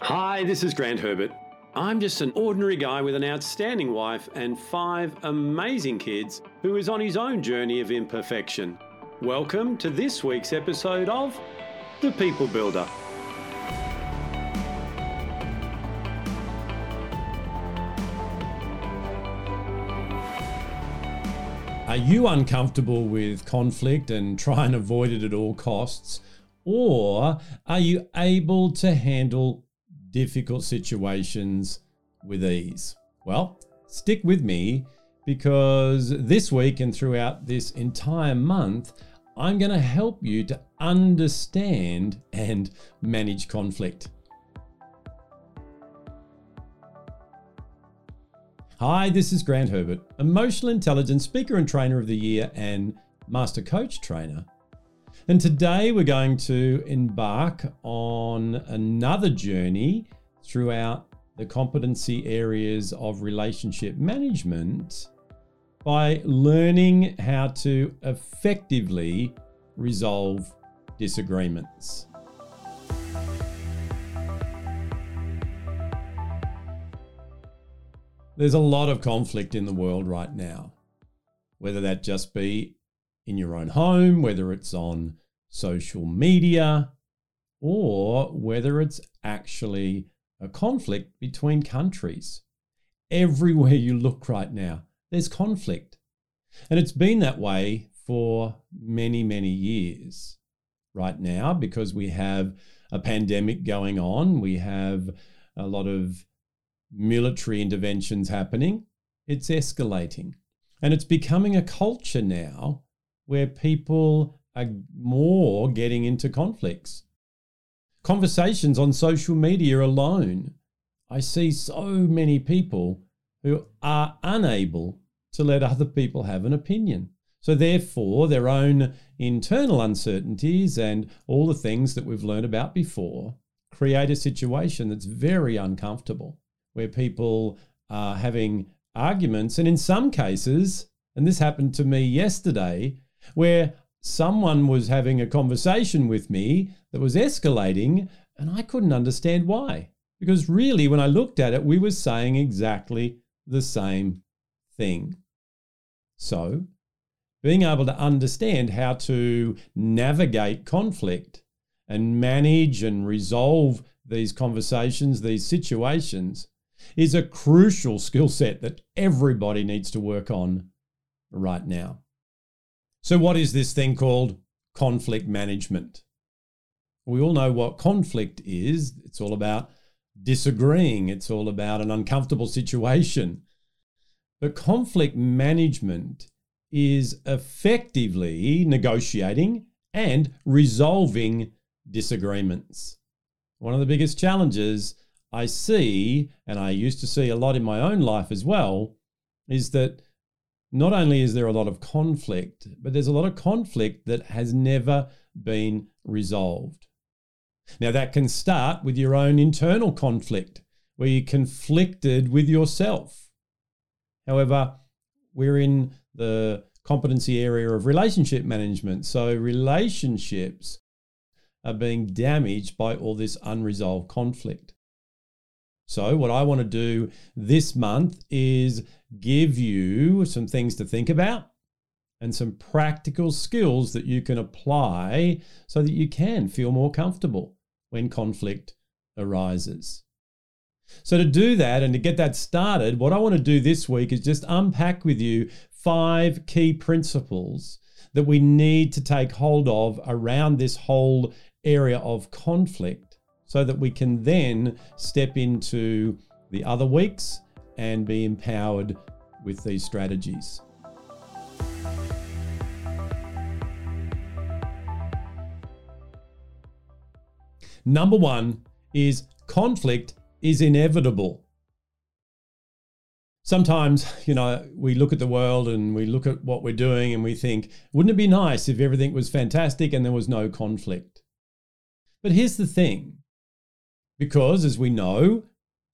Hi, this is Grant Herbert. I'm just an ordinary guy with an outstanding wife and five amazing kids who is on his own journey of imperfection. Welcome to this week's episode of The People Builder. Are you uncomfortable with conflict and try and avoid it at all costs? Or are you able to handle difficult situations with ease? Well, stick with me because this week and throughout this entire month, I'm going to help you to understand and manage conflict. Hi, this is Grant Herbert, emotional intelligence speaker and trainer of the year and master coach trainer. And today we're going to embark on another journey throughout the competency areas of relationship management by learning how to effectively resolve disagreements. There's a lot of conflict in the world right now, whether that just be in your own home, whether it's on social media, or whether it's actually a conflict between countries. Everywhere you look right now, there's conflict. And it's been that way for many, many years. Right now, because we have a pandemic going on, we have a lot of military interventions happening, it's escalating. And it's becoming a culture now where people are more getting into conflicts. Conversations on social media alone, I see so many people who are unable to let other people have an opinion. So, therefore, their own internal uncertainties and all the things that we've learned about before create a situation that's very uncomfortable where people are having arguments. And in some cases, and this happened to me yesterday, where someone was having a conversation with me that was escalating, and I couldn't understand why. Because really, when I looked at it, we were saying exactly the same thing. So, being able to understand how to navigate conflict and manage and resolve these conversations, these situations, is a crucial skill set that everybody needs to work on right now. So, what is this thing called conflict management? We all know what conflict is. It's all about disagreeing, it's all about an uncomfortable situation. But conflict management is effectively negotiating and resolving disagreements. One of the biggest challenges I see, and I used to see a lot in my own life as well, is that not only is there a lot of conflict, but there's a lot of conflict that has never been resolved. Now, that can start with your own internal conflict, where you're conflicted with yourself. However, we're in the competency area of relationship management. So, relationships are being damaged by all this unresolved conflict. So, what I want to do this month is give you some things to think about and some practical skills that you can apply so that you can feel more comfortable when conflict arises. So, to do that and to get that started, what I want to do this week is just unpack with you five key principles that we need to take hold of around this whole area of conflict so that we can then step into the other weeks and be empowered with these strategies. Number one is conflict is inevitable. Sometimes, you know, we look at the world and we look at what we're doing and we think, wouldn't it be nice if everything was fantastic and there was no conflict? But here's the thing because, as we know,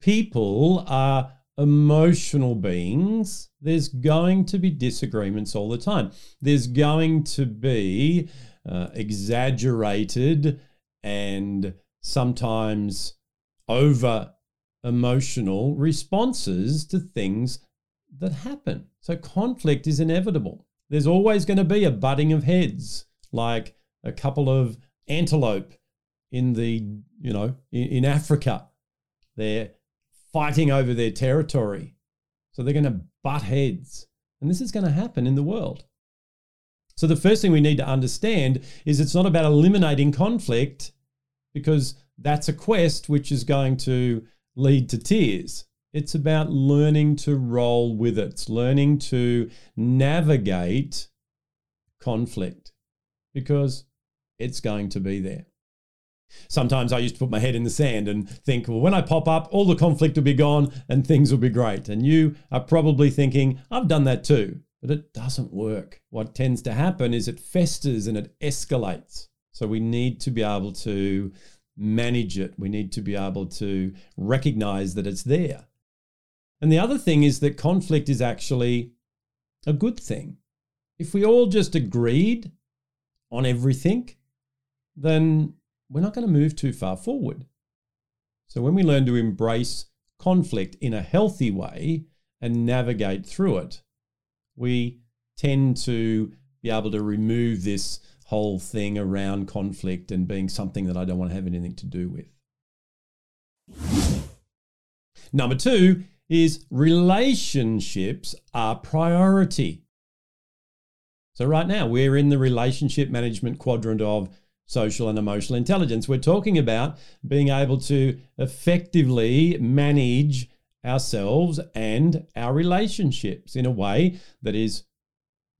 people are emotional beings. There's going to be disagreements all the time. There's going to be uh, exaggerated and sometimes over emotional responses to things that happen. So conflict is inevitable. There's always going to be a butting of heads, like a couple of antelope in the, you know, in, in Africa. They're fighting over their territory. So they're going to butt heads. And this is going to happen in the world. So the first thing we need to understand is it's not about eliminating conflict because that's a quest which is going to lead to tears. It's about learning to roll with it. It's learning to navigate conflict because it's going to be there. Sometimes I used to put my head in the sand and think, well, when I pop up, all the conflict will be gone and things will be great. And you are probably thinking, I've done that too. But it doesn't work. What tends to happen is it festers and it escalates. So we need to be able to manage it. We need to be able to recognize that it's there. And the other thing is that conflict is actually a good thing. If we all just agreed on everything, then we're not going to move too far forward. So when we learn to embrace conflict in a healthy way and navigate through it, we tend to be able to remove this whole thing around conflict and being something that I don't want to have anything to do with. Number two is relationships are priority. So, right now, we're in the relationship management quadrant of social and emotional intelligence. We're talking about being able to effectively manage ourselves and our relationships in a way that is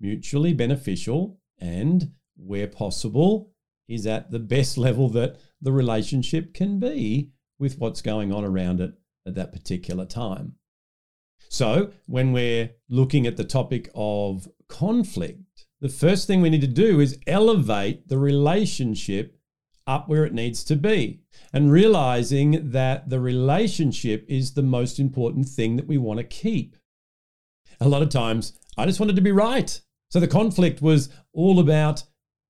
mutually beneficial and, where possible, is at the best level that the relationship can be with what's going on around it at that particular time. So, when we're looking at the topic of conflict, the first thing we need to do is elevate the relationship up where it needs to be and realizing that the relationship is the most important thing that we want to keep. A lot of times, I just wanted to be right. So the conflict was all about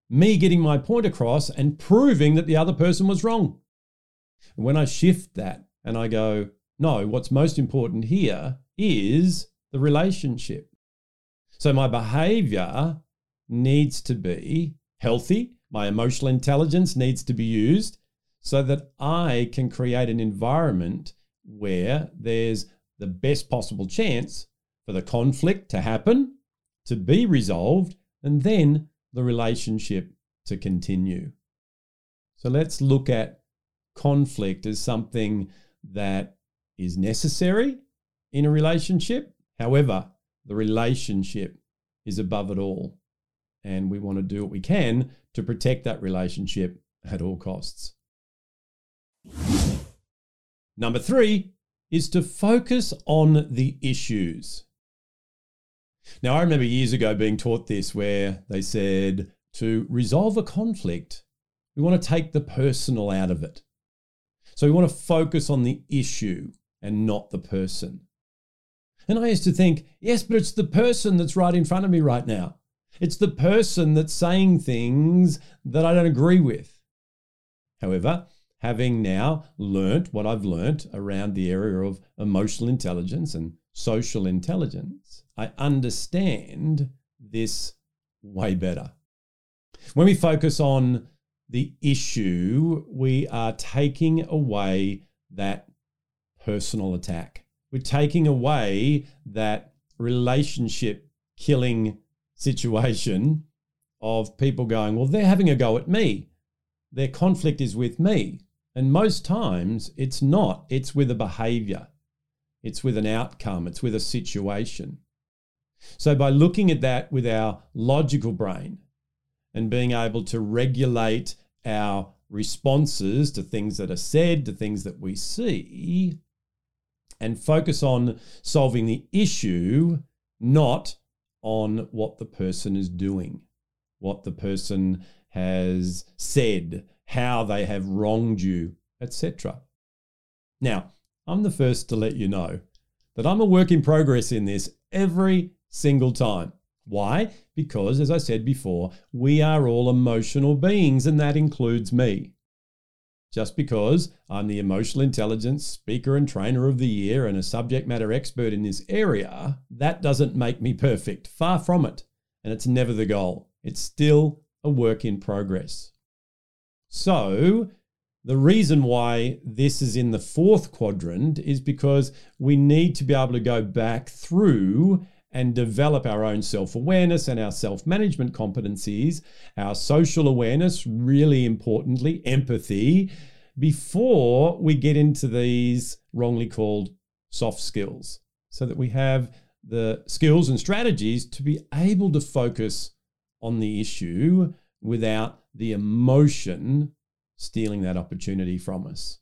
me getting my point across and proving that the other person was wrong. And when I shift that and I go, no, what's most important here is the relationship. So my behavior needs to be healthy my emotional intelligence needs to be used so that I can create an environment where there's the best possible chance for the conflict to happen, to be resolved, and then the relationship to continue. So let's look at conflict as something that is necessary in a relationship. However, the relationship is above it all. And we want to do what we can to protect that relationship at all costs. Number three is to focus on the issues. Now, I remember years ago being taught this where they said to resolve a conflict, we want to take the personal out of it. So we want to focus on the issue and not the person. And I used to think, yes, but it's the person that's right in front of me right now. It's the person that's saying things that I don't agree with. However, having now learnt what I've learnt around the area of emotional intelligence and social intelligence, I understand this way better. When we focus on the issue, we are taking away that personal attack. We're taking away that relationship killing situation of people going, well, they're having a go at me. Their conflict is with me. And most times it's not, it's with a behavior, it's with an outcome, it's with a situation. So, by looking at that with our logical brain and being able to regulate our responses to things that are said, to things that we see, and focus on solving the issue, not on what the person is doing, what the person has said, how they have wronged you, etc. Now, I'm the first to let you know that I'm a work in progress in this every single time. Why? Because, as I said before, we are all emotional beings, and that includes me. Just because I'm the emotional intelligence speaker and trainer of the year and a subject matter expert in this area, that doesn't make me perfect. Far from it. And it's never the goal. It's still a work in progress. So, the reason why this is in the fourth quadrant is because we need to be able to go back through and develop our own self awareness and our self management competencies, our social awareness, really importantly, empathy, before we get into these wrongly called soft skills, so that we have the skills and strategies to be able to focus on the issue without the emotion stealing that opportunity from us.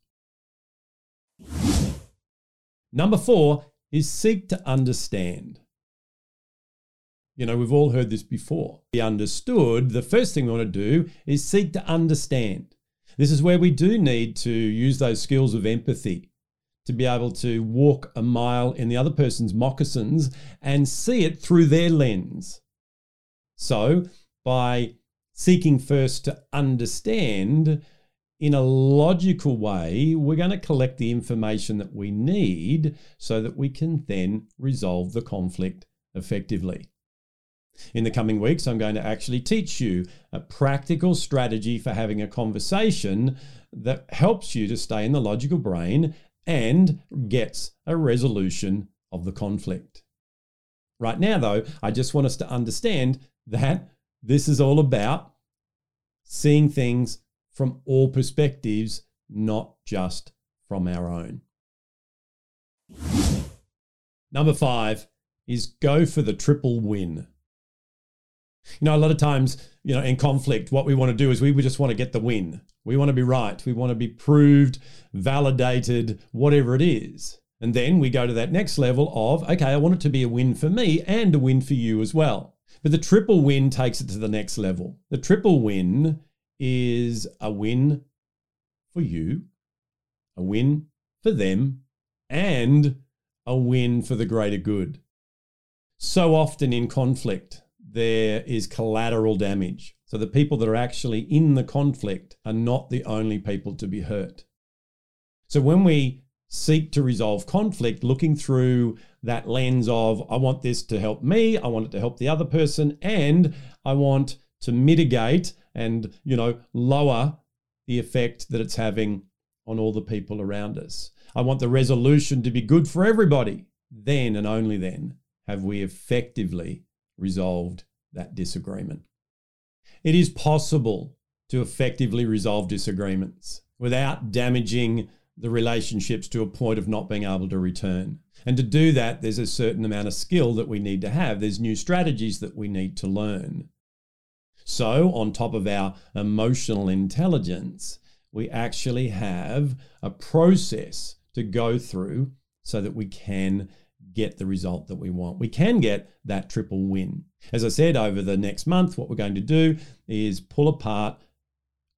Number four is seek to understand. You know, we've all heard this before. Be understood, the first thing we want to do is seek to understand. This is where we do need to use those skills of empathy to be able to walk a mile in the other person's moccasins and see it through their lens. So, by seeking first to understand in a logical way, we're going to collect the information that we need so that we can then resolve the conflict effectively. In the coming weeks, I'm going to actually teach you a practical strategy for having a conversation that helps you to stay in the logical brain and gets a resolution of the conflict. Right now, though, I just want us to understand that this is all about seeing things from all perspectives, not just from our own. Number five is go for the triple win. You know, a lot of times, you know, in conflict, what we want to do is we just want to get the win. We want to be right. We want to be proved, validated, whatever it is. And then we go to that next level of, okay, I want it to be a win for me and a win for you as well. But the triple win takes it to the next level. The triple win is a win for you, a win for them, and a win for the greater good. So often in conflict, there is collateral damage. So the people that are actually in the conflict are not the only people to be hurt. So when we seek to resolve conflict, looking through that lens of, I want this to help me, I want it to help the other person, and I want to mitigate and, you know, lower the effect that it's having on all the people around us. I want the resolution to be good for everybody. Then and only then have we effectively resolved that disagreement. It is possible to effectively resolve disagreements without damaging the relationships to a point of not being able to return. And to do that, there's a certain amount of skill that we need to have. There's new strategies that we need to learn. So, on top of our emotional intelligence, we actually have a process to go through so that we can get the result that we want. We can get that triple win. As I said, over the next month, what we're going to do is pull apart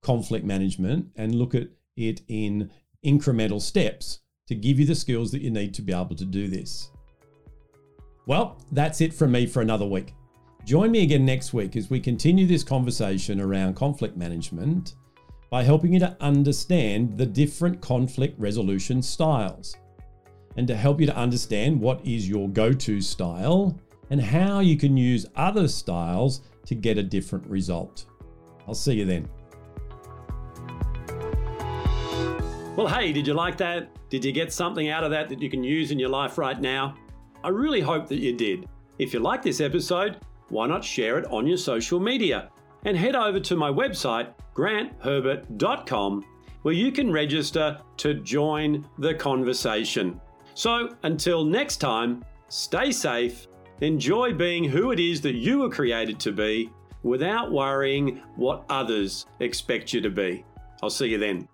conflict management and look at it in incremental steps to give you the skills that you need to be able to do this. Well, that's it from me for another week. Join me again next week as we continue this conversation around conflict management by helping you to understand the different conflict resolution styles and to help you to understand what is your go to style and how you can use other styles to get a different result. I'll see you then. Well, hey, did you like that? Did you get something out of that that you can use in your life right now? I really hope that you did. If you like this episode, why not share it on your social media? And head over to my website, grantherbert.com, where you can register to join the conversation. So until next time, stay safe, enjoy being who it is that you were created to be without worrying what others expect you to be. I'll see you then.